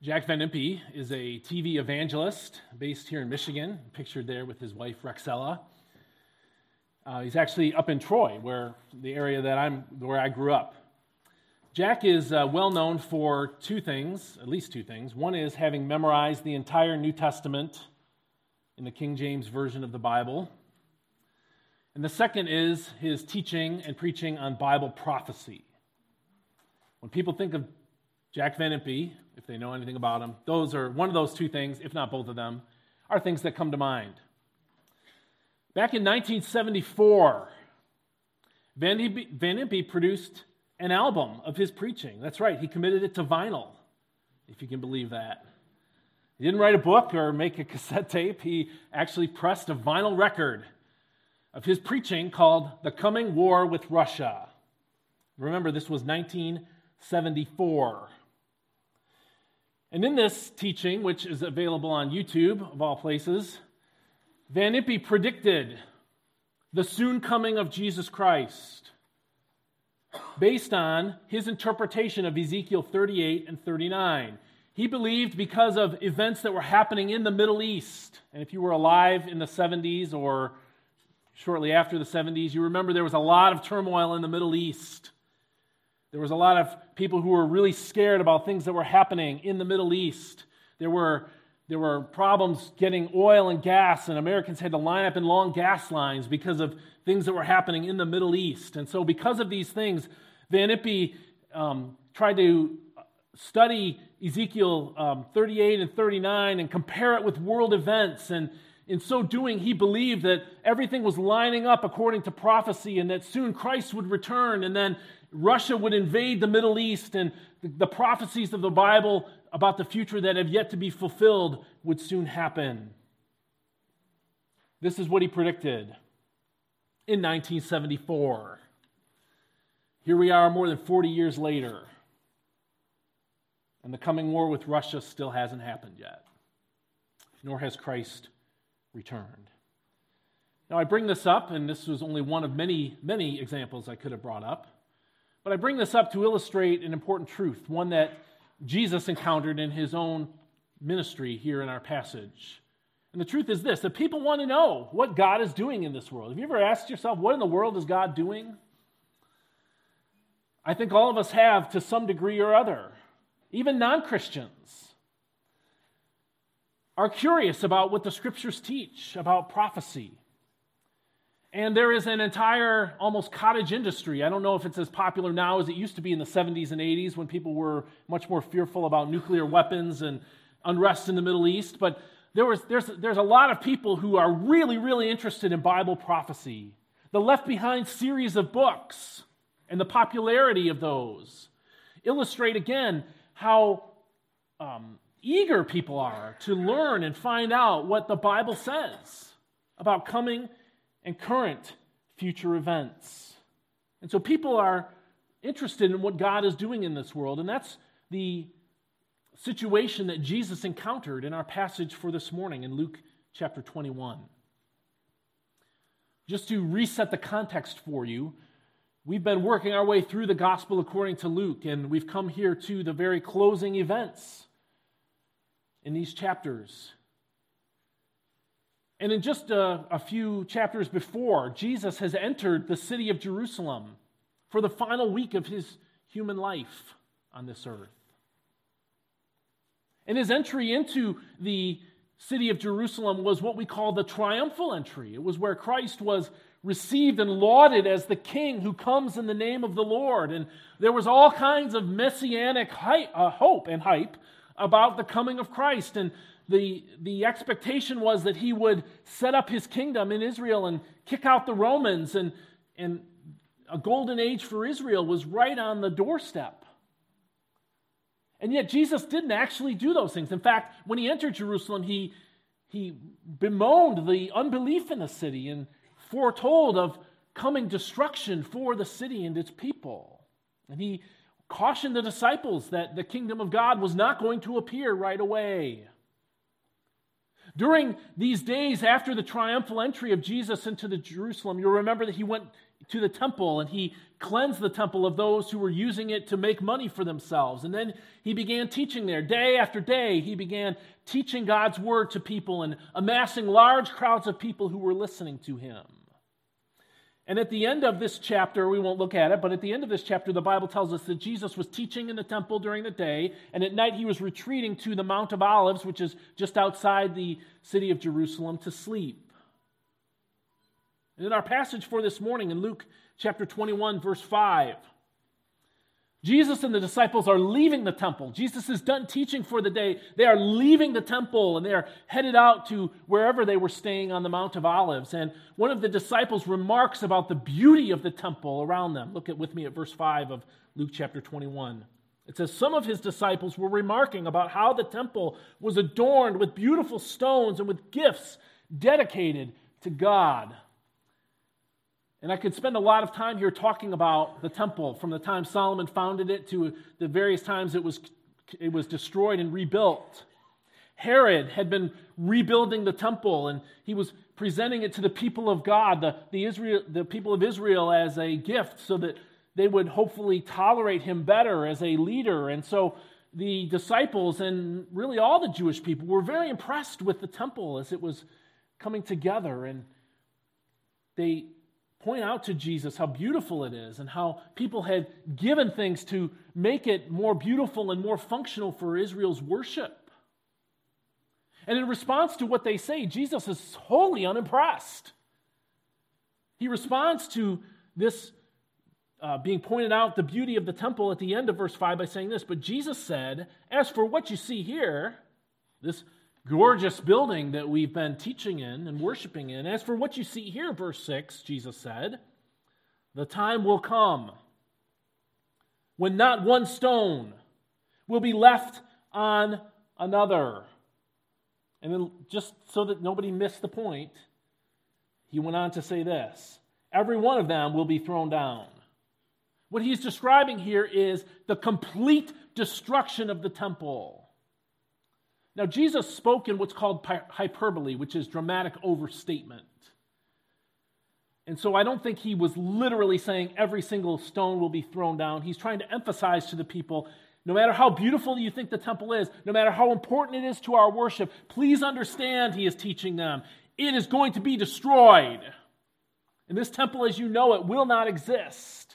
Jack Van Impe is a TV evangelist based here in Michigan, pictured there with his wife Rexella. Uh, he's actually up in Troy, where the area that I'm, where I grew up. Jack is uh, well known for two things, at least two things. One is having memorized the entire New Testament in the King James Version of the Bible. And the second is his teaching and preaching on Bible prophecy. When people think of Jack Van Impe, if they know anything about him, those are one of those two things, if not both of them, are things that come to mind. Back in 1974, Van Impe, Van Impe produced an album of his preaching. That's right, he committed it to vinyl, if you can believe that. He didn't write a book or make a cassette tape, he actually pressed a vinyl record of his preaching called The Coming War with Russia. Remember, this was 1974. And in this teaching, which is available on YouTube, of all places, Van Impe predicted the soon coming of Jesus Christ based on his interpretation of Ezekiel 38 and 39. He believed because of events that were happening in the Middle East. And if you were alive in the 70s or shortly after the 70s, you remember there was a lot of turmoil in the Middle East. There was a lot of people who were really scared about things that were happening in the Middle East. There were, there were problems getting oil and gas, and Americans had to line up in long gas lines because of things that were happening in the Middle East. And so, because of these things, Van Impe um, tried to study Ezekiel um, 38 and 39 and compare it with world events. And in so doing, he believed that everything was lining up according to prophecy and that soon Christ would return and then Russia would invade the Middle East and the, prophecies of the Bible about the future that have yet to be fulfilled would soon happen. This is what he predicted in 1974. Here we are more than 40 years later, and the coming war with Russia still hasn't happened yet, nor has Christ returned. Now, I bring this up, and this was only one of many, many examples I could have brought up. But I bring this up to illustrate an important truth, one that Jesus encountered in his own ministry here in our passage. And the truth is this that people want to know what God is doing in this world. Have you ever asked yourself, what in the world is God doing? I think all of us have to some degree or other. Even non Christians are curious about what the scriptures teach about prophecy and there is an entire almost cottage industry. I don't know if it's as popular now as it used to be in the 70s and 80s when people were much more fearful about nuclear weapons and unrest in the Middle East. But there was, there's, there's a lot of people who are really, really interested in Bible prophecy. The Left Behind series of books and the popularity of those illustrate again how um, eager people are to learn and find out what the Bible says about coming and current future events. And so people are interested in what God is doing in this world, and that's the situation that Jesus encountered in our passage for this morning in Luke chapter 21. Just to reset the context for you, we've been working our way through the gospel according to Luke, and we've come here to the very closing events in these chapters. And in just a, a, few chapters before, Jesus has entered the city of Jerusalem for the final week of his human life on this earth. And his entry into the city of Jerusalem was what we call the triumphal entry. It was where Christ was received and lauded as the king who comes in the name of the Lord. And there was all kinds of messianic hype, uh, hope and hype about the coming of Christ. And the, the expectation was that he would set up his kingdom in Israel and kick out the Romans, and, and a golden age for Israel was right on the doorstep. And yet, Jesus didn't actually do those things. In fact, when he entered Jerusalem, he, he bemoaned the unbelief in the city and foretold of coming destruction for the city and its people. And he cautioned the disciples that the kingdom of God was not going to appear right away. During these days after the triumphal entry of Jesus into the Jerusalem, you'll remember that he went to the temple and he cleansed the temple of those who were using it to make money for themselves. And then he began teaching there. Day after day, he began teaching God's word to people and amassing large crowds of people who were listening to him. And at the end of this chapter, we won't look at it, but at the end of this chapter, the Bible tells us that Jesus was teaching in the temple during the day, and at night he was retreating to the Mount of Olives, which is just outside the city of Jerusalem, to sleep. And in our passage for this morning in Luke chapter 21, verse 5, Jesus and the disciples are leaving the temple. Jesus is done teaching for the day. They are leaving the temple and they are headed out to wherever they were staying on the Mount of Olives. And one of the disciples remarks about the beauty of the temple around them. Look at with me at verse 5 of Luke chapter 21. It says, Some of his disciples were remarking about how the temple was adorned with beautiful stones and with gifts dedicated to God. And I could spend a lot of time here talking about the temple from the time Solomon founded it to the various times it was, it was destroyed and rebuilt. Herod had been rebuilding the temple and he was presenting it to the people of God, the, the, Israel, the people of Israel, as a gift so that they would hopefully tolerate him better as a leader. And so the disciples and really all the Jewish people were very impressed with the temple as it was coming together. And they point out to Jesus how beautiful it is and how people had given things to make it more beautiful and more functional for Israel's worship. And in response to what they say, Jesus is wholly unimpressed. He responds to this uh, being pointed out, the beauty of the temple at the end of verse 5 by saying this But Jesus said, As for what you see here, this gorgeous building that we've been teaching in and worshiping in. As for what you see here, verse 6, Jesus said, The time will come when not one stone will be left on another. And then, just so that nobody missed the point, he went on to say this every one of them will be thrown down. What he's describing here is the complete destruction of the temple. Now, Jesus spoke in what's called hyperbole, which is dramatic overstatement. And so I don't think he was literally saying every single stone will be thrown down. He's trying to emphasize to the people no matter how beautiful you think the temple is, no matter how important it is to our worship, please understand, he is teaching them, it is going to be destroyed. And this temple, as you know it, will not exist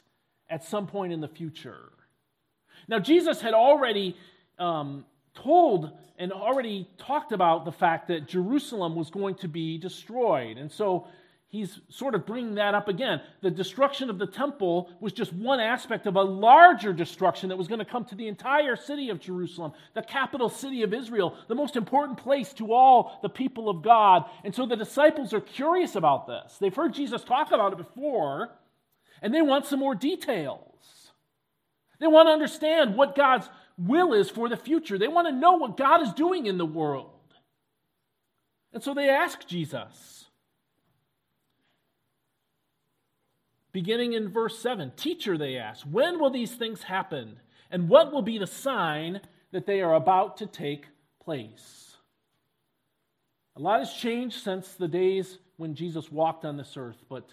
at some point in the future. Now, Jesus had already um, told and already talked about the fact that Jerusalem was going to be destroyed. And so he's sort of bringing that up again. The destruction of the temple was just one aspect of a larger destruction that was going to come to the entire city of Jerusalem, the capital city of Israel, the most important place to all the people of God. And so the disciples are curious about this. They've heard Jesus talk about it before, and they want some more details. They want to understand what God's will is for the future. They want to know what God is doing in the world. And so they ask Jesus. Beginning in verse 7 Teacher, they ask, when will these things happen? And what will be the sign that they are about to take place? A lot has changed since the days when Jesus walked on this earth, but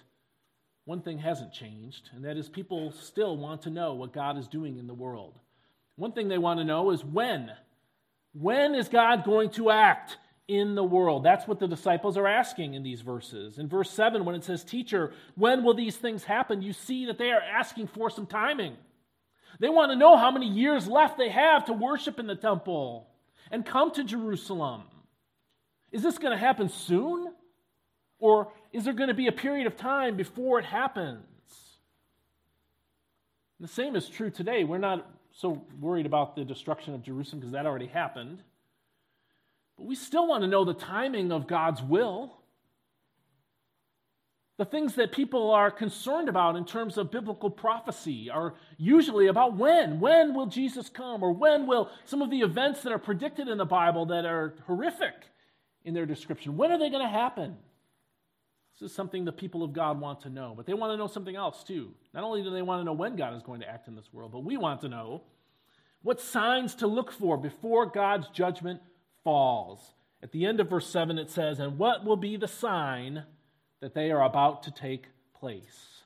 one thing hasn't changed, and that is people still want to know what God is doing in the world. One thing they want to know is when. When is God going to act in the world? That's what the disciples are asking in these verses. In verse 7, when it says, Teacher, when will these things happen? You see that they are asking for some timing. They want to know how many years left they have to worship in the temple and come to Jerusalem. Is this going to happen soon? Or is there going to be a period of time before it happens? the same is true today. We're not so worried about the destruction of Jerusalem because that already happened. But we still want to know the timing of God's will. The things that people are concerned about in terms of biblical prophecy are usually about when. When will Jesus come? Or when will some of the events that are predicted in the Bible that are horrific in their description, when are they going to happen? This is something the people of God want to know, but they want to know something else too. Not only do they want to know when God is going to act in this world, but we want to know what signs to look for before God's judgment falls. At the end of verse 7, it says, And what will be the sign that they are about to take place?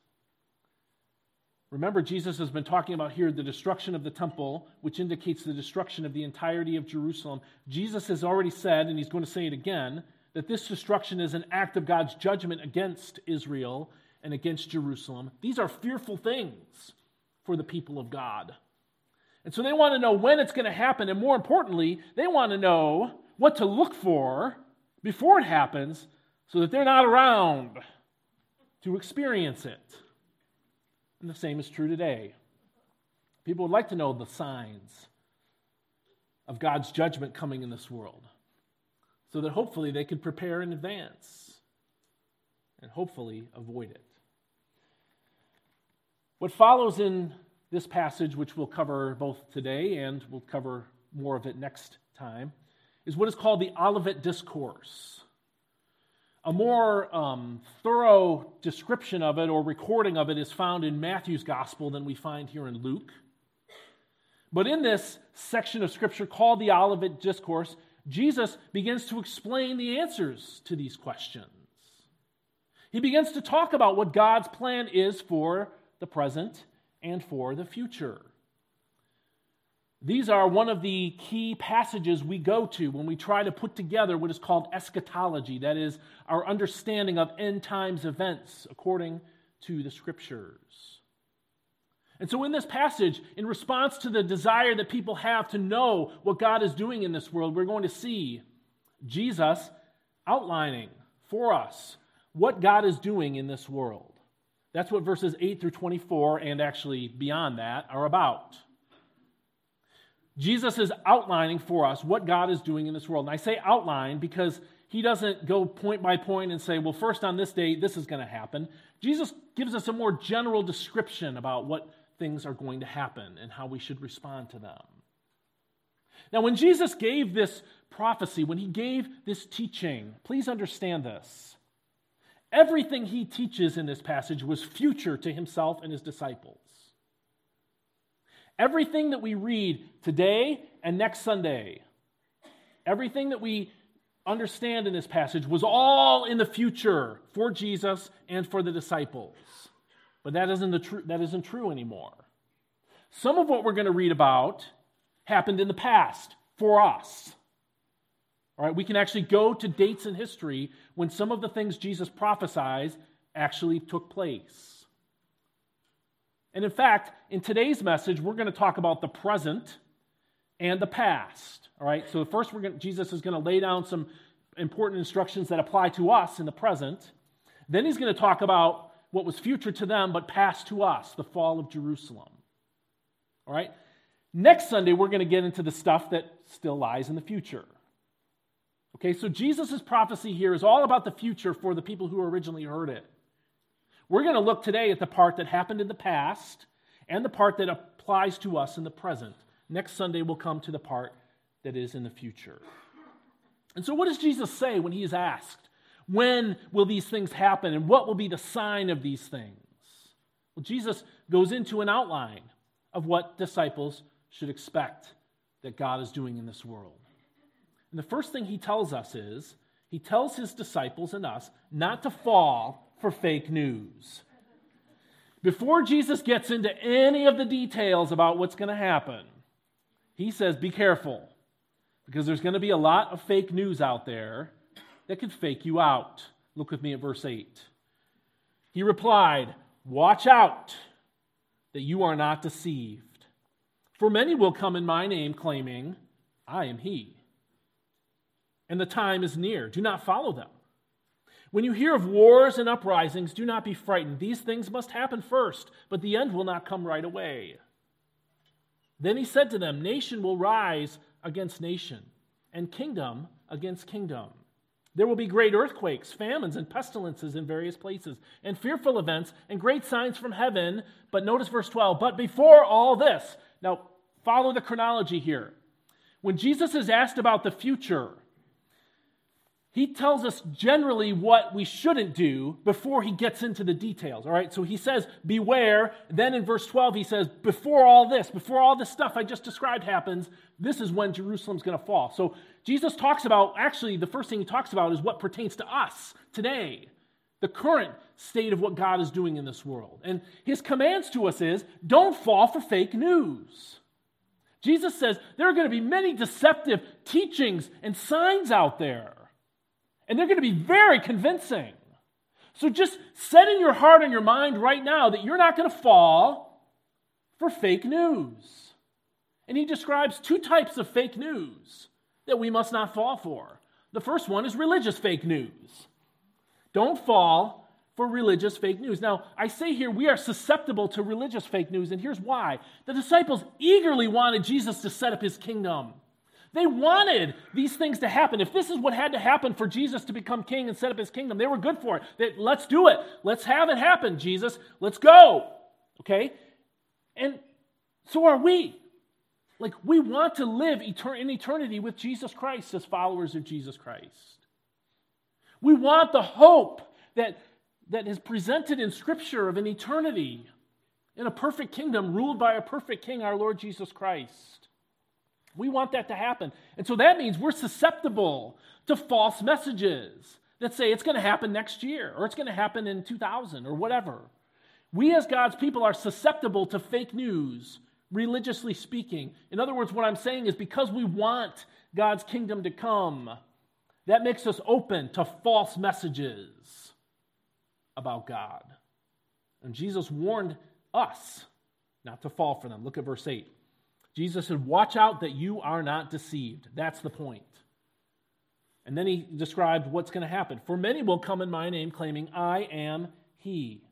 Remember, Jesus has been talking about here the destruction of the temple, which indicates the destruction of the entirety of Jerusalem. Jesus has already said, and he's going to say it again, that this destruction is an act of God's judgment against Israel and against Jerusalem. These are fearful things for the people of God. And so they want to know when it's going to happen, and more importantly, they want to know what to look for before it happens so that they're not around to experience it. And the same is true today. People would like to know the signs of God's judgment coming in this world so that hopefully they could prepare in advance and hopefully avoid it. What follows in this passage, which we'll cover both today and we'll cover more of it next time, is what is called the Olivet Discourse. A more um, thorough description of it or recording of it is found in Matthew's gospel than we find here in Luke. But in this section of scripture called the Olivet Discourse, Jesus begins to explain the answers to these questions. He begins to talk about what God's plan is for the present and for the future. These are one of the key passages we go to when we try to put together what is called eschatology, that is, our understanding of end times events according to the scriptures. And so, in this passage, in response to the desire that people have to know what God is doing in this world, we're going to see Jesus outlining for us what God is doing in this world. That's what verses 8 through 24, and actually beyond that, are about. Jesus is outlining for us what God is doing in this world. And I say outline because he doesn't go point by point and say, well, first on this day, this is going to happen. Jesus gives us a more general description about what things are going to happen and how we should respond to them. Now, when Jesus gave this prophecy, when he gave this teaching, please understand this. Everything he teaches in this passage was future to himself and his disciples. Everything that we read today and next Sunday, everything that we understand in this passage was all in the future for Jesus and for the disciples. But that isn't, the tr- that isn't true anymore. Some of what we're going to read about happened in the past for us. All right, we can actually go to dates in history when some of the things Jesus prophesies actually took place. And in fact, in today's message, we're going to talk about the present and the past. All right, so first, we're going Jesus is going to lay down some important instructions that apply to us in the present. Then he's going to talk about what was future to them but past to us, the fall of Jerusalem. All right, next Sunday, we're going to get into the stuff that still lies in the future. Okay, so Jesus' prophecy here is all about the future for the people who originally heard it. We're going to look today at the part that happened in the past and the part that applies to us in the present. Next Sunday, we'll come to the part that is in the future. And so, what does Jesus say when he is asked, When will these things happen and what will be the sign of these things? Well, Jesus goes into an outline of what disciples should expect that God is doing in this world. And the first thing he tells us is he tells his disciples and us not to fall for fake news. Before Jesus gets into any of the details about what's going to happen, he says, Be careful, because there's going to be a lot of fake news out there that could fake you out. Look with me at verse 8. He replied, Watch out that you are not deceived. For many will come in my name, claiming, I am he. And the time is near. Do not follow them. When you hear of wars and uprisings, do not be frightened. These things must happen first, but the end will not come right away. Then he said to them, Nation will rise against nation, and kingdom against kingdom. There will be great earthquakes, famines, and pestilences in various places, and fearful events, and great signs from heaven. But notice verse 12. But before all this, now follow the chronology here. When Jesus is asked about the future, he tells us generally what we shouldn't do before he gets into the details. All right, so he says, Beware. Then in verse 12, he says, Before all this, before all this stuff I just described happens, this is when Jerusalem's going to fall. So Jesus talks about, actually, the first thing he talks about is what pertains to us today. the current state of what God is doing in this world. And his commands to us is don't fall for fake news. Jesus says there are going to be many deceptive teachings and signs out there, and they're going to be very convincing. So just set in your heart and your mind right now that you're not going to fall for fake news. And he describes two types of fake news that we must not fall for. The first one is religious fake news. Don't fall for religious fake news. Now, I say here we are susceptible to religious fake news, and here's why. The disciples eagerly wanted Jesus to set up his kingdom. They wanted these things to happen. If this is what had to happen for Jesus to become king and set up his kingdom, they were good for it. Let's do it. Let's have it happen, Jesus. Let's go. Okay? And so are we. Like we want to live in eternity with Jesus Christ as followers of Jesus Christ. We want the hope that, that is presented in Scripture of an eternity in a perfect kingdom ruled by a perfect king, our Lord Jesus Christ. We want that to happen. And so that means we're susceptible to false messages that say it's going to happen next year or it's going to happen in 2000 or whatever. We, as God's people, are susceptible to fake news, religiously speaking. In other words, what I'm saying is because we want God's kingdom to come, that makes us open to false messages about God. And Jesus warned us not to fall for them. Look at verse 8. Jesus said, Watch out that you are not deceived. That's the point. And then he described what's going to happen. For many will come in my name, claiming, I am he.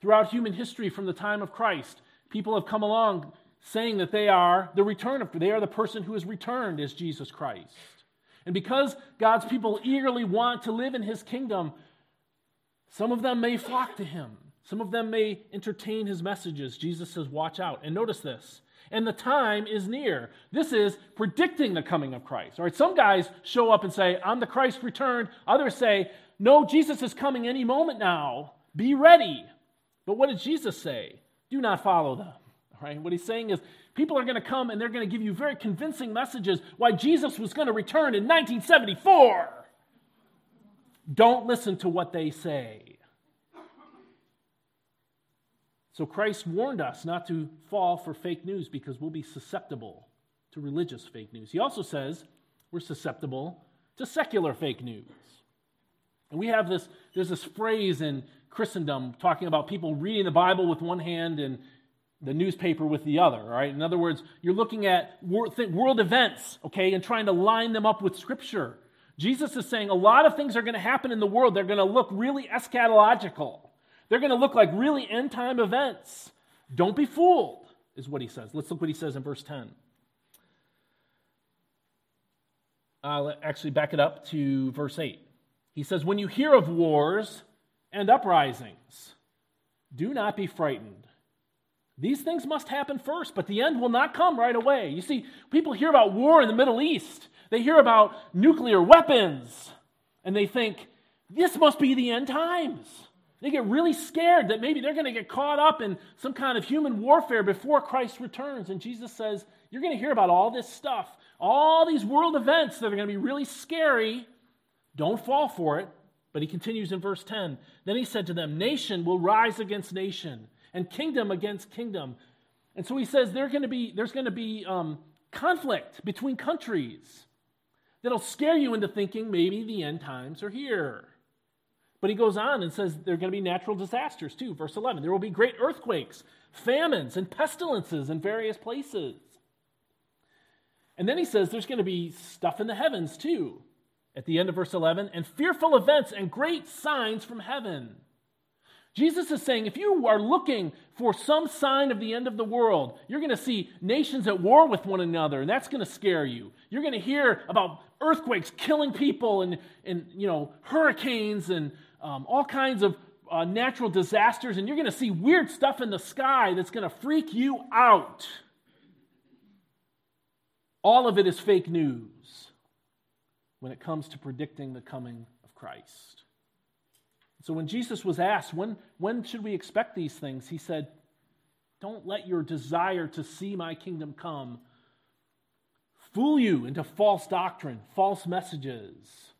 Throughout human history, from the time of Christ, people have come along saying that they are the return of, they are the person who is returned as Jesus Christ. And because God's people eagerly want to live in his kingdom, some of them may flock to him. Some of them may entertain his messages. Jesus says, Watch out. And notice this and the time is near. This is predicting the coming of Christ. All right, some guys show up and say, I'm the Christ returned. Others say, No, Jesus is coming any moment now. Be ready. But what did Jesus say? Do not follow them. All right, what he's saying is, people are going to come and they're going to give you very convincing messages why Jesus was going to return in 1974. Don't listen to what they say. So Christ warned us not to fall for fake news because we'll be susceptible to religious fake news. He also says we're susceptible to secular fake news. And we have this, there's this phrase in Christendom talking about people reading the Bible with one hand and the newspaper with the other, right? In other words, you're looking at world events, okay, and trying to line them up with Scripture. Jesus is saying a lot of things are going to happen in the world. They're going to look really eschatological. They're going to look like really end time events. Don't be fooled, is what he says. Let's look what he says in verse 10. Uh, I'll actually, back it up to verse 8. He says, When you hear of wars and uprisings, do not be frightened. These things must happen first, but the end will not come right away. You see, people hear about war in the Middle East, they hear about nuclear weapons, and they think, this must be the end times. They get really scared that maybe they're going to get caught up in some kind of human warfare before Christ returns. And Jesus says, You're going to hear about all this stuff, all these world events that are going to be really scary. Don't fall for it. But he continues in verse 10 Then he said to them, Nation will rise against nation, and kingdom against kingdom. And so he says there's going to be, going to be um, conflict between countries that'll scare you into thinking maybe the end times are here. But he goes on and says there are going to be natural disasters too. Verse 11 there will be great earthquakes, famines, and pestilences in various places. And then he says there's going to be stuff in the heavens too. At the end of verse 11, and fearful events and great signs from heaven. Jesus is saying if you are looking for some sign of the end of the world, you're going to see nations at war with one another, and that's going to scare you. You're going to hear about earthquakes killing people and, and you know, hurricanes and um, all kinds of uh, natural disasters, and you're going to see weird stuff in the sky that's going to freak you out. All of it is fake news when it comes to predicting the coming of Christ. So when Jesus was asked, when, when should we expect these things? He said, Don't let your desire to see my kingdom come fool you into false doctrine, false messages.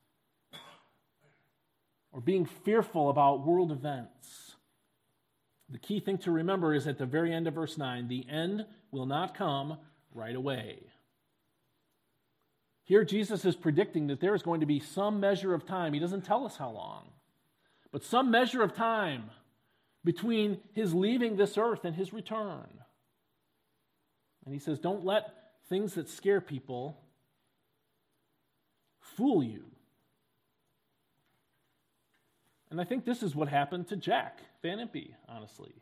Or being fearful about world events. The key thing to remember is at the very end of verse 9 the end will not come right away. Here, Jesus is predicting that there is going to be some measure of time. He doesn't tell us how long, but some measure of time between his leaving this earth and his return. And he says, Don't let things that scare people fool you. And I think this is what happened to Jack Van Impe, honestly.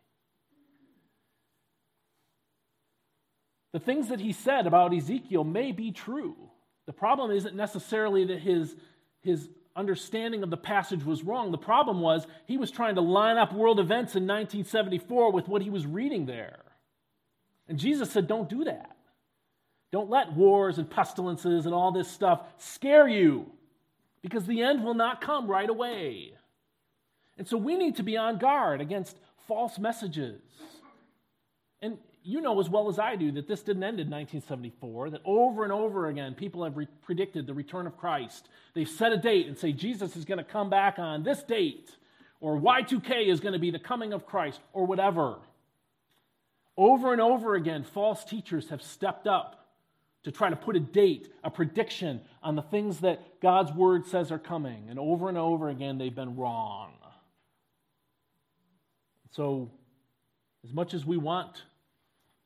The things that he said about Ezekiel may be true. The problem isn't necessarily that his, his understanding of the passage was wrong. The problem was he was trying to line up world events in 1974 with what he was reading there. And Jesus said, Don't do that. Don't let wars and pestilences and all this stuff scare you because the end will not come right away. And so we need to be on guard against false messages. And you know as well as I do that this didn't end in 1974, that over and over again people have re- predicted the return of Christ. They've set a date and say Jesus is going to come back on this date, or Y2K is going to be the coming of Christ, or whatever. Over and over again, false teachers have stepped up to try to put a date, a prediction on the things that God's word says are coming. And over and over again, they've been wrong. So, as much as we want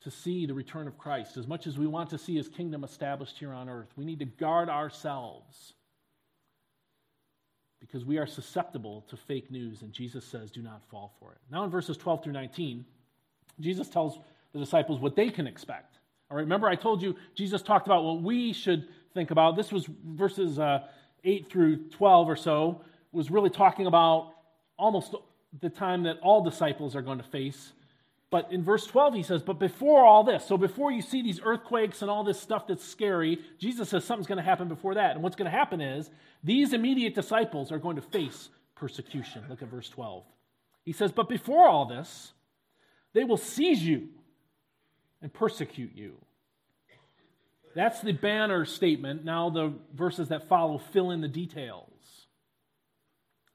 to see the return of Christ, as much as we want to see his kingdom established here on earth, we need to guard ourselves because we are susceptible to fake news, and Jesus says, do not fall for it. Now, in verses 12 through 19, Jesus tells the disciples what they can expect. All right, remember I told you Jesus talked about what we should think about. This was verses uh, 8 through 12 or so, was really talking about almost the time that all disciples are going to face but in verse 12, he says, But before all this, so before you see these earthquakes and all this stuff that's scary, Jesus says something's going to happen before that. And what's going to happen is these immediate disciples are going to face persecution. Look at verse 12. He says, But before all this, they will seize you and persecute you. That's the banner statement. Now, the verses that follow fill in the details.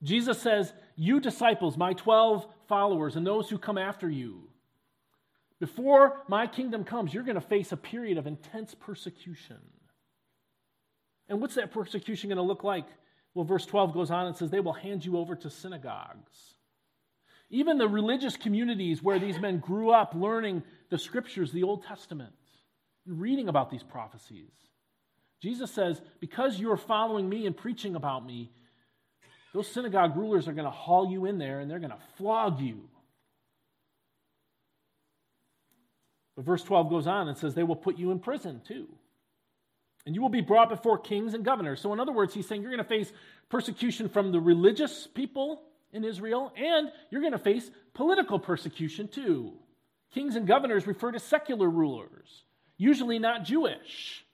Jesus says, You disciples, my 12 followers, and those who come after you, before my kingdom comes, you're going to face a period of intense persecution. And what's that persecution going to look like? Well, verse 12 goes on and says, They will hand you over to synagogues. Even the religious communities where these men grew up learning the scriptures, the Old Testament, and reading about these prophecies. Jesus says, Because you're following me and preaching about me, those synagogue rulers are going to haul you in there and they're going to flog you But verse 12 goes on and says, They will put you in prison too. And you will be brought before kings and governors. So, in other words, he's saying you're going to face persecution from the religious people in Israel, and you're going to face political persecution too. Kings and governors refer to secular rulers, usually not Jewish.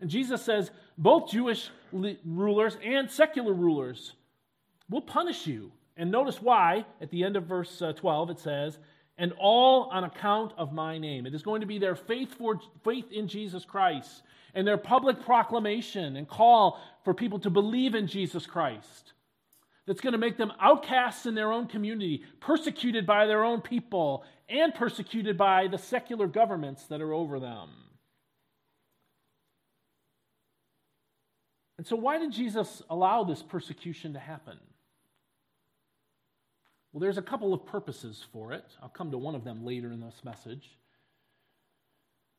And Jesus says both Jewish rulers and secular rulers will punish you. And notice why at the end of verse uh, 12 it says, and all on account of my name. It is going to be their faith, for, faith in Jesus Christ and their public proclamation and call for people to believe in Jesus Christ that's going to make them outcasts in their own community, persecuted by their own people, and persecuted by the secular governments that are over them. And so, why did Jesus allow this persecution to happen? Well, there's a couple of purposes for it. I'll come to one of them later in this message.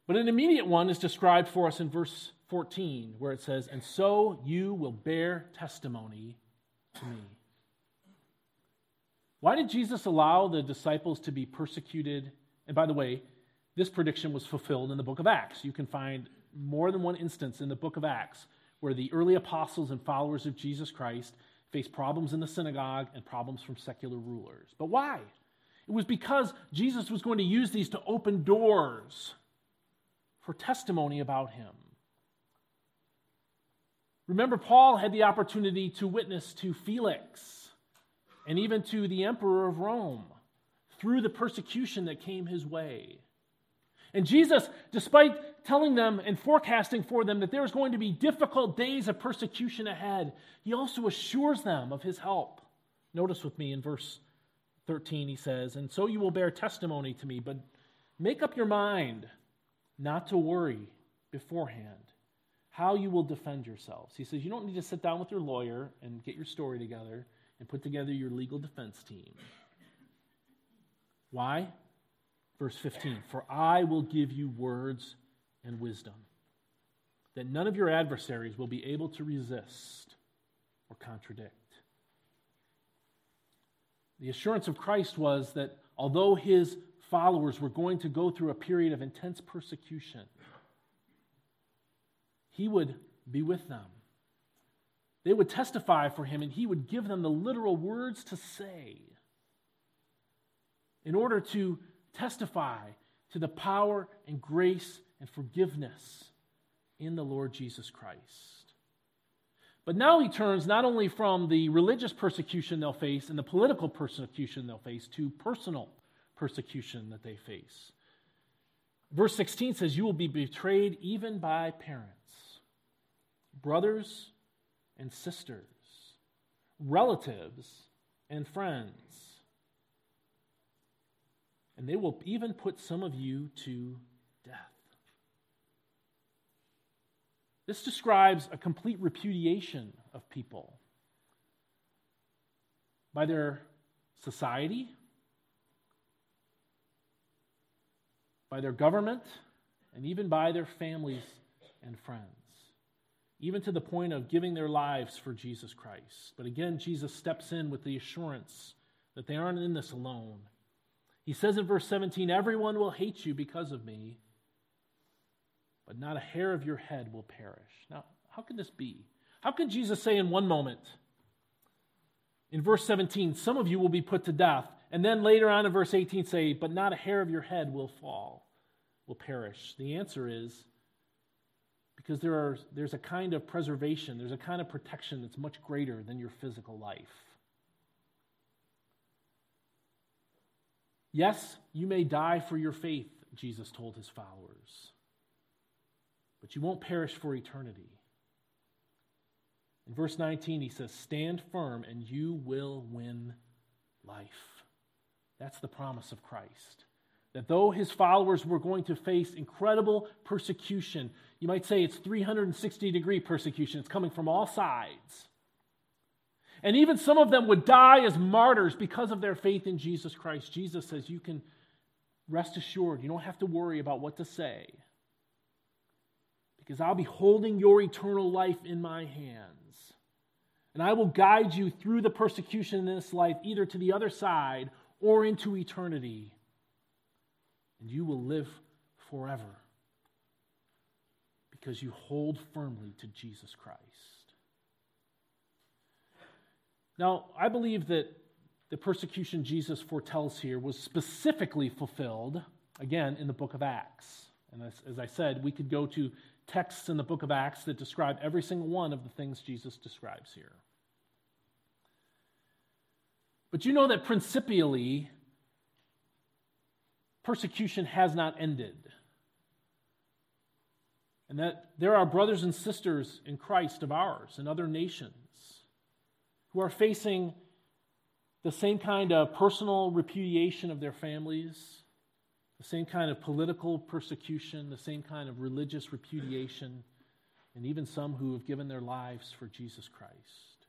But an immediate one is described for us in verse 14, where it says, And so you will bear testimony to me. Why did Jesus allow the disciples to be persecuted? And by the way, this prediction was fulfilled in the book of Acts. You can find more than one instance in the book of Acts where the early apostles and followers of Jesus Christ faced problems in the synagogue and problems from secular rulers. But why? It was because Jesus was going to use these to open doors for testimony about him. Remember, Paul had the opportunity to witness to Felix and even to the emperor of Rome through the persecution that came his way. And Jesus, despite telling them and forecasting for them that there's going to be difficult days of persecution ahead, he also assures them of his help. Notice with me in verse 13, he says, And so you will bear testimony to me, but make up your mind not to worry beforehand how you will defend yourselves. He says, You don't need to sit down with your lawyer and get your story together and put together your legal defense team. Why? Verse 15 For I will give you words and wisdom that none of your adversaries will be able to resist or contradict. The assurance of Christ was that although his followers were going to go through a period of intense persecution, he would be with them. They would testify for him, and he would give them the literal words to say in order to testify to the power and grace and forgiveness in the Lord Jesus Christ. But now he turns not only from the religious persecution they'll face and the political persecution they'll face to personal persecution that they face. Verse 16 says, You will be betrayed even by parents, brothers and sisters, relatives and friends and they will even put some of you to death. This describes a complete repudiation of people by their society, by their government, and even by their families and friends, even to the point of giving their lives for Jesus Christ. But again, Jesus steps in with the assurance that they aren't in this alone he says in verse 17, Everyone will hate you because of me, but not a hair of your head will perish. Now, how can this be? How can Jesus say in one moment, in verse 17, some of you will be put to death, and then later on in verse 18 say, but not a hair of your head will fall, will perish? The answer is because there are, there's a kind of preservation, there's a kind of protection that's much greater than your physical life. Yes, you may die for your faith, Jesus told his followers, but you won't perish for eternity. In verse 19, he says, Stand firm and you will win life. That's the promise of Christ. That though his followers were going to face incredible persecution, you might say it's 360 degree persecution, it's coming from all sides. And even some of them would die as martyrs because of their faith in Jesus Christ. Jesus says, You can rest assured, you don't have to worry about what to say. Because I'll be holding your eternal life in my hands. And I will guide you through the persecution in this life, either to the other side or into eternity. And you will live forever because you hold firmly to Jesus Christ. Now, I believe that the persecution Jesus foretells here was specifically fulfilled, again, in the book of Acts. And as, as, I said, we could go to texts in the book of Acts that describe every single one of the things Jesus describes here. But you know that principially, persecution has not ended. And that there are brothers and sisters in Christ of ours in other nations who are facing the same kind of personal repudiation of their families, the same kind of political persecution, the same kind of religious repudiation, and even some who have given their lives for Jesus Christ.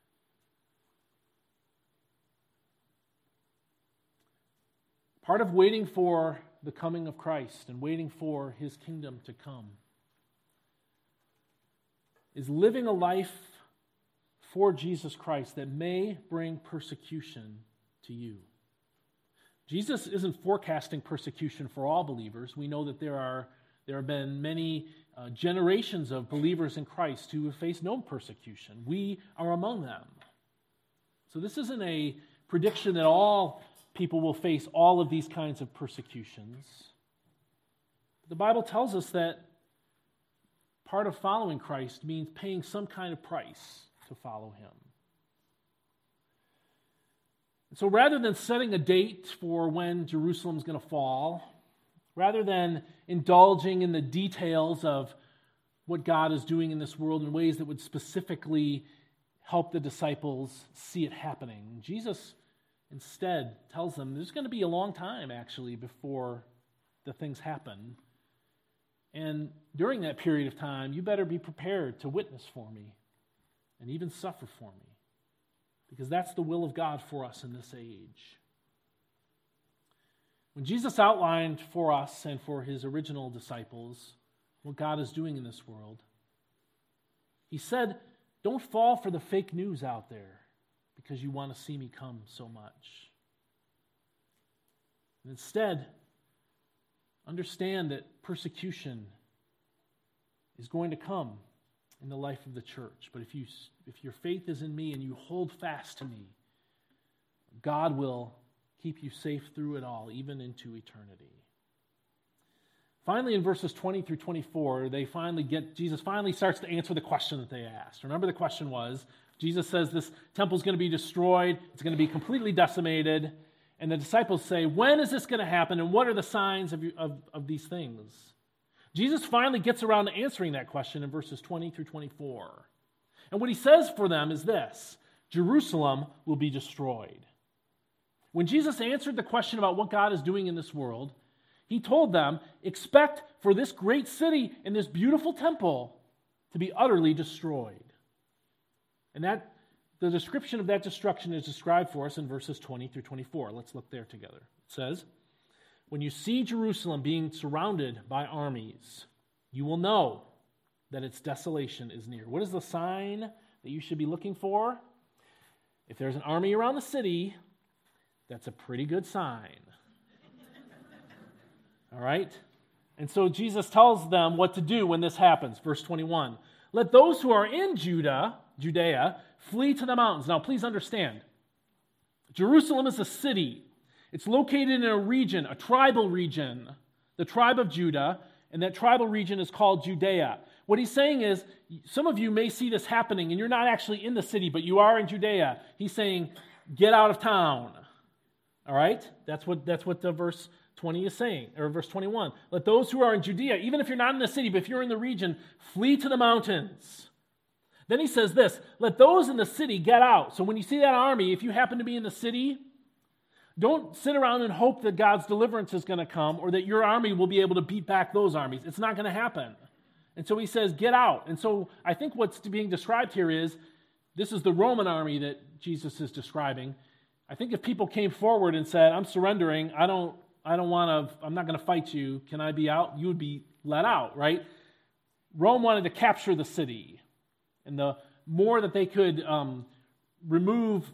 Part of waiting for the coming of Christ and waiting for his kingdom to come is living a life for Jesus Christ that may bring persecution to you. Jesus isn't forecasting persecution for all believers. We know that there are there have been many uh, generations of believers in Christ who have faced no persecution. We are among them. So this isn't a prediction that all people will face all of these kinds of persecutions. The Bible tells us that part of following Christ means paying some kind of price to follow him. So rather than setting a date for when Jerusalem's going to fall, Rather than indulging in the details of what God is doing in this world in ways that would specifically help the disciples see it happening, Jesus instead tells them there's going to be a long time actually before the things happen. And during that period of time, you better be prepared to witness for me and even suffer for me because that's the will of God for us in this age. When Jesus outlined for us and for his original disciples what God is doing in this world, he said, Don't fall for the fake news out there because you want to see me come so much. And instead, understand that persecution is going to come in the life of the church. But if, you, if your faith is in me and you hold fast to me, God will keep you safe through it all, even into eternity. Finally, in verses 20 through 24, they finally get, Jesus finally starts to answer the question that they asked. Remember, the question was Jesus says this temple is going to be destroyed, it's going to be completely decimated. And the disciples say, When is this going to happen? And what are the signs of, of, of these things? Jesus finally gets around to answering that question in verses 20 through 24. And what he says for them is this Jerusalem will be destroyed. When Jesus answered the question about what God is doing in this world, he told them, Expect for this great city and this beautiful temple to be utterly destroyed. And that the description of that destruction is described for us in verses 20 through 24. Let's look there together. It says, When you see Jerusalem being surrounded by armies, you will know that its desolation is near. What is the sign that you should be looking for? If there's an army around the city, that's a pretty good sign. All right? And so Jesus tells them what to do when this happens. Verse 21 Let those who are in Judah, Judea, flee to the mountains. Now, please understand Jerusalem is a city, it's located in a region, a tribal region, the tribe of Judah, and that tribal region is called Judea. What he's saying is, some of you may see this happening, and you're not actually in the city, but you are in Judea. He's saying, get out of town. All right? That's what, that's what the verse 20 is saying, or verse 21. Let those who are in Judea, even if you're not in the city, but if you're in the region, flee to the mountains. Then he says this let those in the city get out. So when you see that army, if you happen to be in the city, don't sit around and hope that God's deliverance is going to come or that your army will be able to beat back those armies. It's not going to happen. And so he says, get out. And so I think what's being described here is this is the Roman army that Jesus is describing. I think if people came forward and said, I'm surrendering, I don't, I don't want to, I'm not going to fight you, can I be out? You would be let out, right? Rome wanted to capture the city. And the more that they could um, remove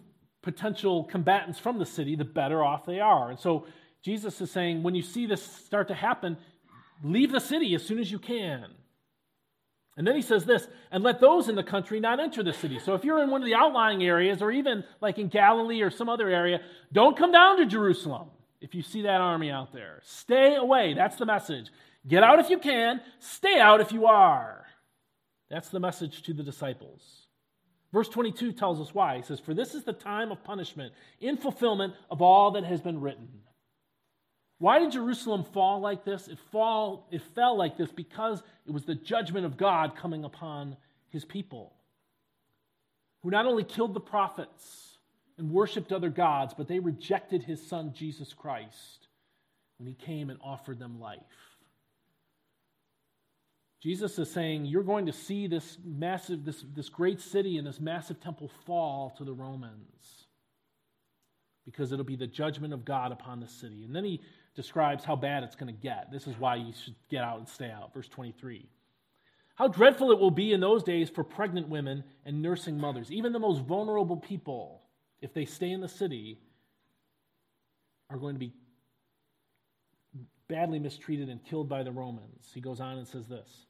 potential combatants from the city, the better off they are. And so Jesus is saying, when you see this start to happen, leave the city as soon as you can. And then he says this, and let those in the country not enter the city. So if you're in one of the outlying areas, or even like in Galilee or some other area, don't come down to Jerusalem if you see that army out there. Stay away. That's the message. Get out if you can, stay out if you are. That's the message to the disciples. Verse 22 tells us why. He says, For this is the time of punishment in fulfillment of all that has been written. Why did Jerusalem fall like this? It, fall, it fell like this because it was the judgment of God coming upon his people, who not only killed the prophets and worshiped other gods, but they rejected his son, Jesus Christ, when he came and offered them life. Jesus is saying, You're going to see this massive, this, this great city and this massive temple fall to the Romans because it'll be the judgment of God upon the city. And then he describes how bad it's going to get. This is why you should get out and stay out. Verse 23. How dreadful it will be in those days for pregnant women and nursing mothers, even the most vulnerable people, if they stay in the city, are going to be badly mistreated and killed by the Romans. He goes on and says this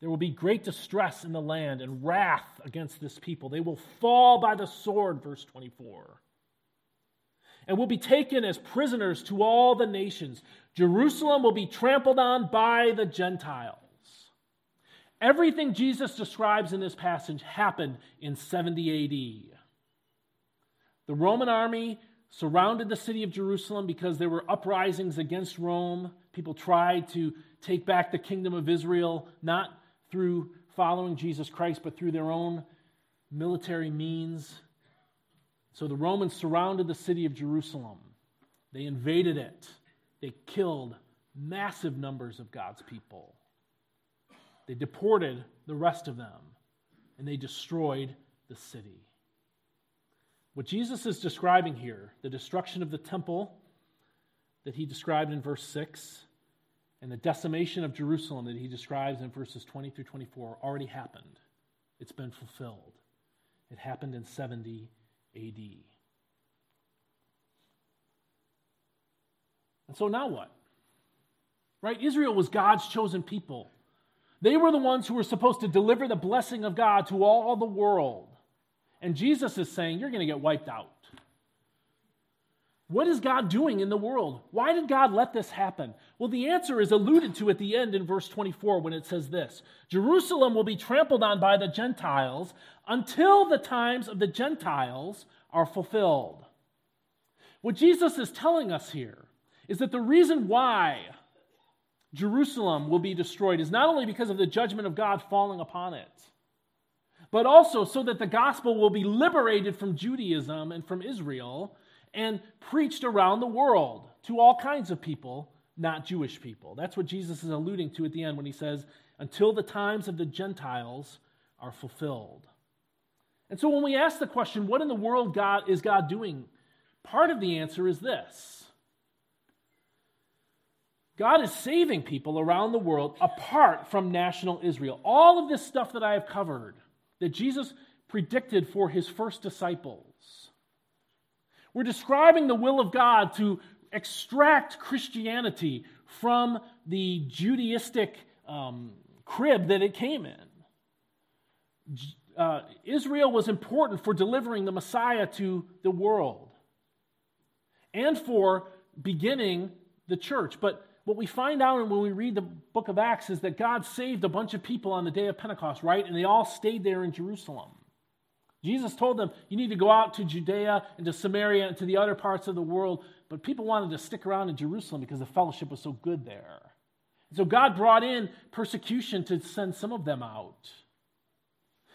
there will be great distress in the land and wrath against this people. They will fall by the sword, verse 24, and will be taken as prisoners to all the nations. Jerusalem will be trampled on by the Gentiles. Everything Jesus describes in this passage happened in 70 AD. The Roman army surrounded the city of Jerusalem because there were uprisings against Rome. People tried to take back the kingdom of Israel, not through following Jesus Christ, but through their own military means. So the Romans surrounded the city of Jerusalem. They invaded it. They killed massive numbers of God's people. They deported the rest of them, and they destroyed the city. What Jesus is describing here, the destruction of the temple that he described in verse 6, and the decimation of Jerusalem that he describes in verses 20 through 24, already happened. It's been fulfilled. It happened in 70 AD. And so now what? Right? Israel was God's chosen people. They were the ones who were supposed to deliver the blessing of God to all the world. And Jesus is saying, You're going to get wiped out. What is God doing in the world? Why did God let this happen? Well, the answer is alluded to at the end in verse 24 when it says this Jerusalem will be trampled on by the Gentiles until the times of the Gentiles are fulfilled. What Jesus is telling us here is that the reason why Jerusalem will be destroyed is not only because of the judgment of God falling upon it, but also so that the gospel will be liberated from Judaism and from Israel and preached around the world to all kinds of people, not Jewish people. That's what Jesus is alluding to at the end when he says, until the times of the Gentiles are fulfilled. And so when we ask the question, what in the world God is God doing? Part of the answer is this God is saving people around the world apart from national Israel. All of this stuff that I have covered, that Jesus predicted for his first disciples. We're describing the will of God to extract Christianity from the Judaistic um, crib that it came in. Uh, Israel was important for delivering the Messiah to the world and for beginning the church. But what we find out when we read the book of Acts is that God saved a bunch of people on the day of Pentecost, right? And they all stayed there in Jerusalem. Jesus told them, You need to go out to Judea and to Samaria and to the other parts of the world. But people wanted to stick around in Jerusalem because the fellowship was so good there. so God brought in persecution to send some of them out.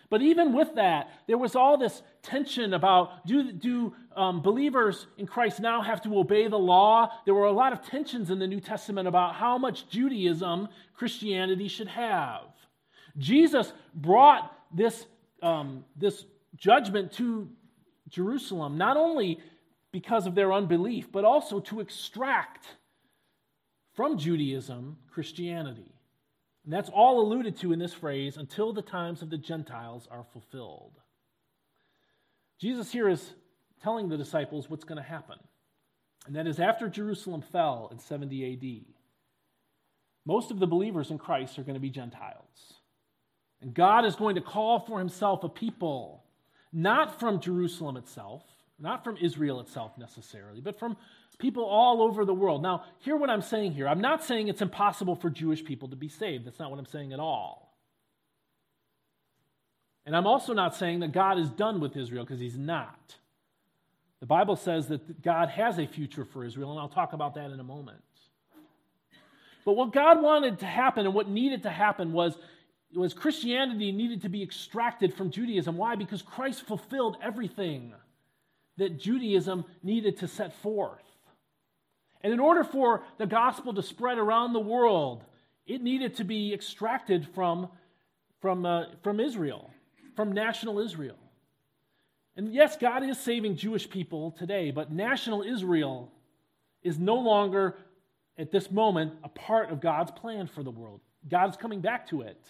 But even with that, there was all this tension about do, do um, believers in Christ now have to obey the law? There were a lot of tensions in the New Testament about how much Judaism Christianity should have. Jesus brought this, um, this judgment to Jerusalem, not only because of their unbelief, but also to extract from Judaism Christianity. And that's all alluded to in this phrase until the times of the Gentiles are fulfilled. Jesus here is telling the disciples what's going to happen. And that is after Jerusalem fell in 70 AD, most of the believers in Christ are going to be Gentiles. And God is going to call for himself a people, not from Jerusalem itself, not from Israel itself necessarily, but from people all over the world. Now, hear what I'm saying here. I'm not saying it's impossible for Jewish people to be saved. That's not what I'm saying at all. And I'm also not saying that God is done with Israel because he's not. The Bible says that God has a future for Israel, and I'll talk about that in a moment. But what God wanted to happen and what needed to happen was, was Christianity needed to be extracted from Judaism. Why? Because Christ fulfilled everything that Judaism needed to set forth. And in order for the gospel to spread around the world, it needed to be extracted from, from, uh, from Israel, from national Israel. And yes, God is saving Jewish people today, but national Israel is no longer, at this moment, a part of God's plan for the world. God's coming back to it.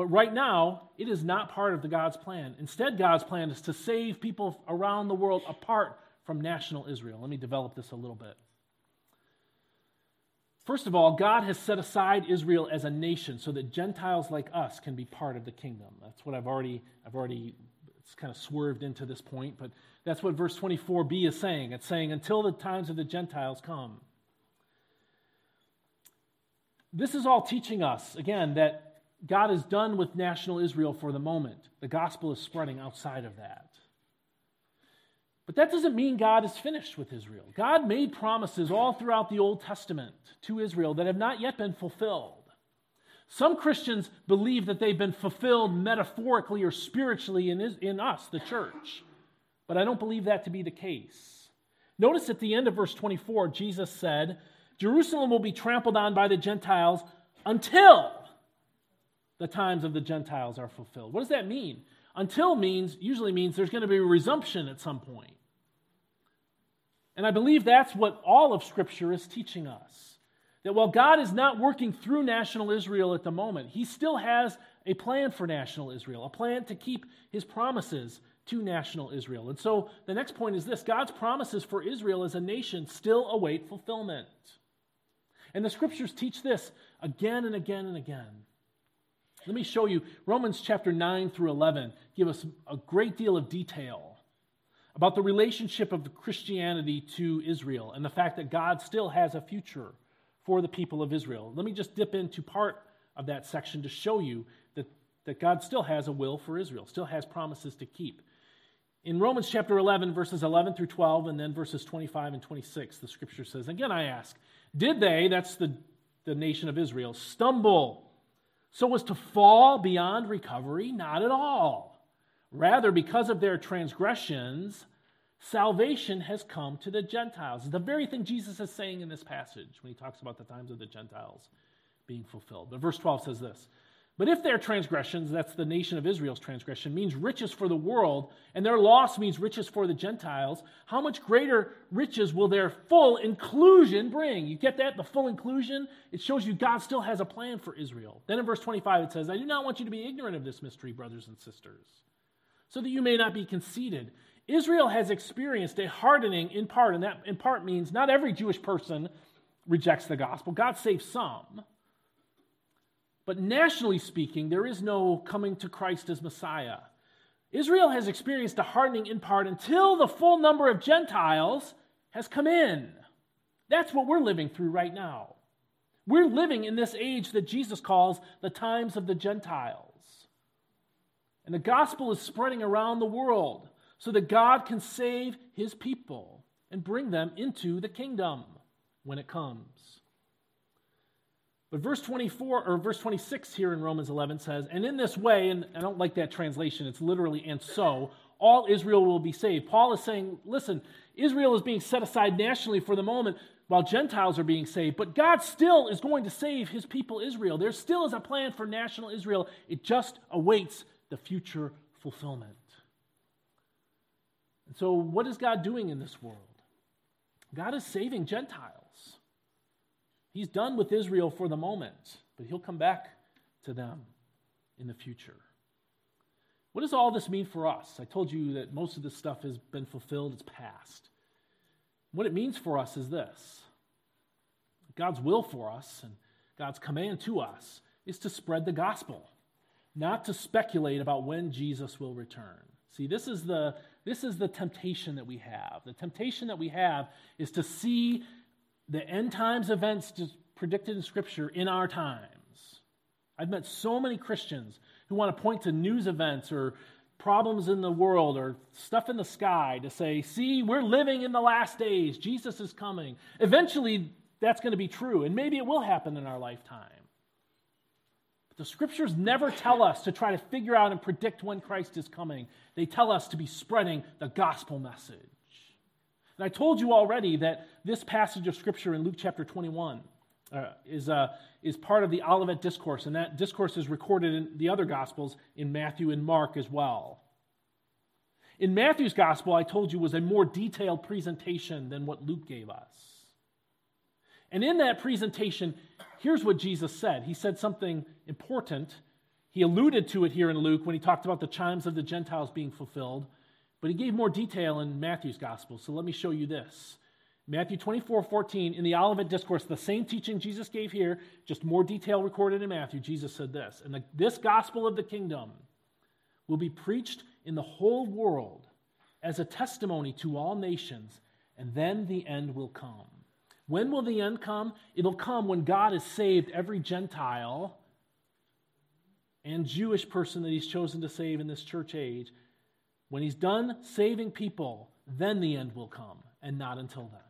But right now, it is not part of the God's plan. Instead, God's plan is to save people around the world apart from national Israel. Let me develop this a little bit. First of all, God has set aside Israel as a nation so that Gentiles like us can be part of the kingdom. That's what I've already, I've already, it's kind of swerved into this point, but that's what verse 24b is saying. It's saying, until the times of the Gentiles come. This is all teaching us, again, that God is done with national Israel for the moment. The gospel is spreading outside of that. But that doesn't mean God is finished with Israel. God made promises all throughout the Old Testament to Israel that have not yet been fulfilled. Some Christians believe that they've been fulfilled metaphorically or spiritually in, in us, the church. But I don't believe that to be the case. Notice at the end of verse 24, Jesus said, Jerusalem will be trampled on by the Gentiles until the times of the Gentiles are fulfilled. What does that mean? Until means usually means there's going to be a resumption at some point. And I believe that's what all of Scripture is teaching us. That while God is not working through national Israel at the moment, He still has a plan for national Israel, a plan to keep His promises to national Israel. And so the next point is this God's promises for Israel as a nation still await fulfillment. And the Scriptures teach this again and again and again. Let me show you Romans chapter 9 through 11 give us a great deal of detail about the relationship of Christianity to Israel and the fact that God still has a future for the people of Israel. Let me just dip into part of that section to show you that, that God still has a will for Israel, still has promises to keep. In Romans chapter 11, verses 11 through 12, and then verses 25 and 26, the scripture says, Again, I ask, did they, that's the, the nation of Israel, stumble? So as to fall beyond recovery? Not at all. Rather, because of their transgressions, salvation has come to the Gentiles. The very thing Jesus is saying in this passage when he talks about the times of the Gentiles being fulfilled. But verse 12 says this but if their transgressions, that's the nation of Israel's transgression, means riches for the world, and their loss means riches for the Gentiles, how much greater riches will their full inclusion bring? You get that? The full inclusion? It shows you God still has a plan for Israel. Then in verse 25 it says, I do not want you to be ignorant of this mystery, brothers and sisters, so that you may not be conceited. Israel has experienced a hardening in part, and that in part means not every Jewish person rejects the gospel. God saves some. But nationally speaking, there is no coming to Christ as Messiah. Israel has experienced a hardening in part until the full number of Gentiles has come in. That's what we're living through right now. We're living in this age that Jesus calls the times of the Gentiles. And the gospel is spreading around the world so that God can save his people and bring them into the kingdom when it comes. But verse 24 or verse 26 here in Romans 11 says, And in this way, and I don't like that translation, it's literally, and so, all Israel will be saved. Paul is saying, listen, Israel is being set aside nationally for the moment while Gentiles are being saved, but God still is going to save his people Israel. There still is a plan for national Israel, it just awaits the future fulfillment. And so, what is God doing in this world? God is saving Gentiles. He's done with Israel for the moment, but he'll come back to them in the future. What does all this mean for us? I told you that most of this stuff has been fulfilled, it's past. What it means for us is this God's will for us and God's command to us is to spread the gospel, not to speculate about when Jesus will return. See, this is the this is the temptation that we have. The temptation that we have is to see the end times events predicted in Scripture in our times. I've met so many Christians who want to point to news events or problems in the world or stuff in the sky to say, see, we're living in the last days. Jesus is coming. Eventually, that's going to be true, and maybe it will happen in our lifetime. But the scriptures never tell us to try to figure out and predict when Christ is coming, they tell us to be spreading the gospel message. And I told you already that this passage of Scripture in Luke chapter 21 uh, is, uh, is part of the Olivet Discourse, and that discourse is recorded in the other Gospels in Matthew and Mark as well. In Matthew's Gospel, I told you, was a more detailed presentation than what Luke gave us. And in that presentation, here's what Jesus said He said something important. He alluded to it here in Luke when he talked about the times of the Gentiles being fulfilled. But he gave more detail in Matthew's gospel. So let me show you this. Matthew 24, 14, in the Olivet Discourse, the same teaching Jesus gave here, just more detail recorded in Matthew, Jesus said this And the, this gospel of the kingdom will be preached in the whole world as a testimony to all nations, and then the end will come. When will the end come? It'll come when God has saved every Gentile and Jewish person that he's chosen to save in this church age when he's done saving people, then the end will come, and not until then.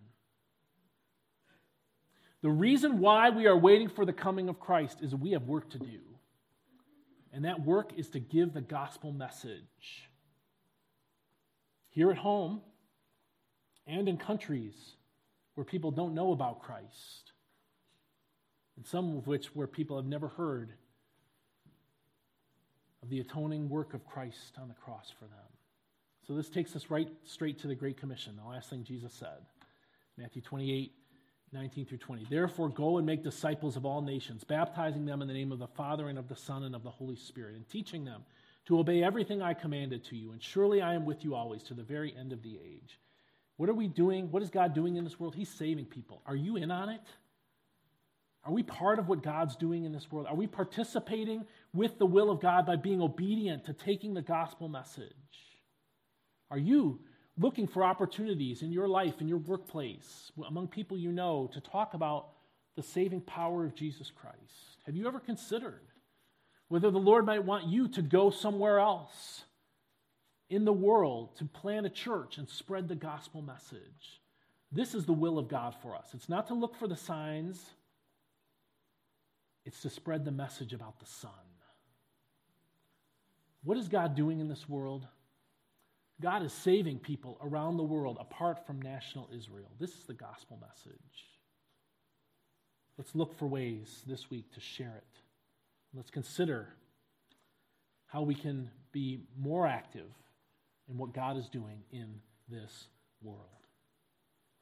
The reason why we are waiting for the coming of Christ is we have work to do. And that work is to give the gospel message. Here at home and in countries where people don't know about Christ, and some of which where people have never heard of the atoning work of Christ on the cross for them. So this takes us right straight to the Great Commission, the last thing Jesus said. Matthew 28, 19 through 20. Therefore, go and make disciples of all nations, baptizing them in the name of the Father and of the Son and of the Holy Spirit, and teaching them to obey everything I commanded to you. And surely I am with you always to the very end of the age. What are we doing? What is God doing in this world? He's saving people. Are you in on it? Are we part of what God's doing in this world? Are we participating with the will of God by being obedient to taking the gospel message? Are you looking for opportunities in your life, in your workplace, among people you know, to talk about the saving power of Jesus Christ? Have you ever considered whether the Lord might want you to go somewhere else in the world to plant a church and spread the gospel message? This is the will of God for us. It's not to look for the signs, it's to spread the message about the Son. What is God doing in this world? God is saving people around the world apart from national Israel. This is the gospel message. Let's look for ways this week to share it. Let's consider how we can be more active in what God is doing in this world.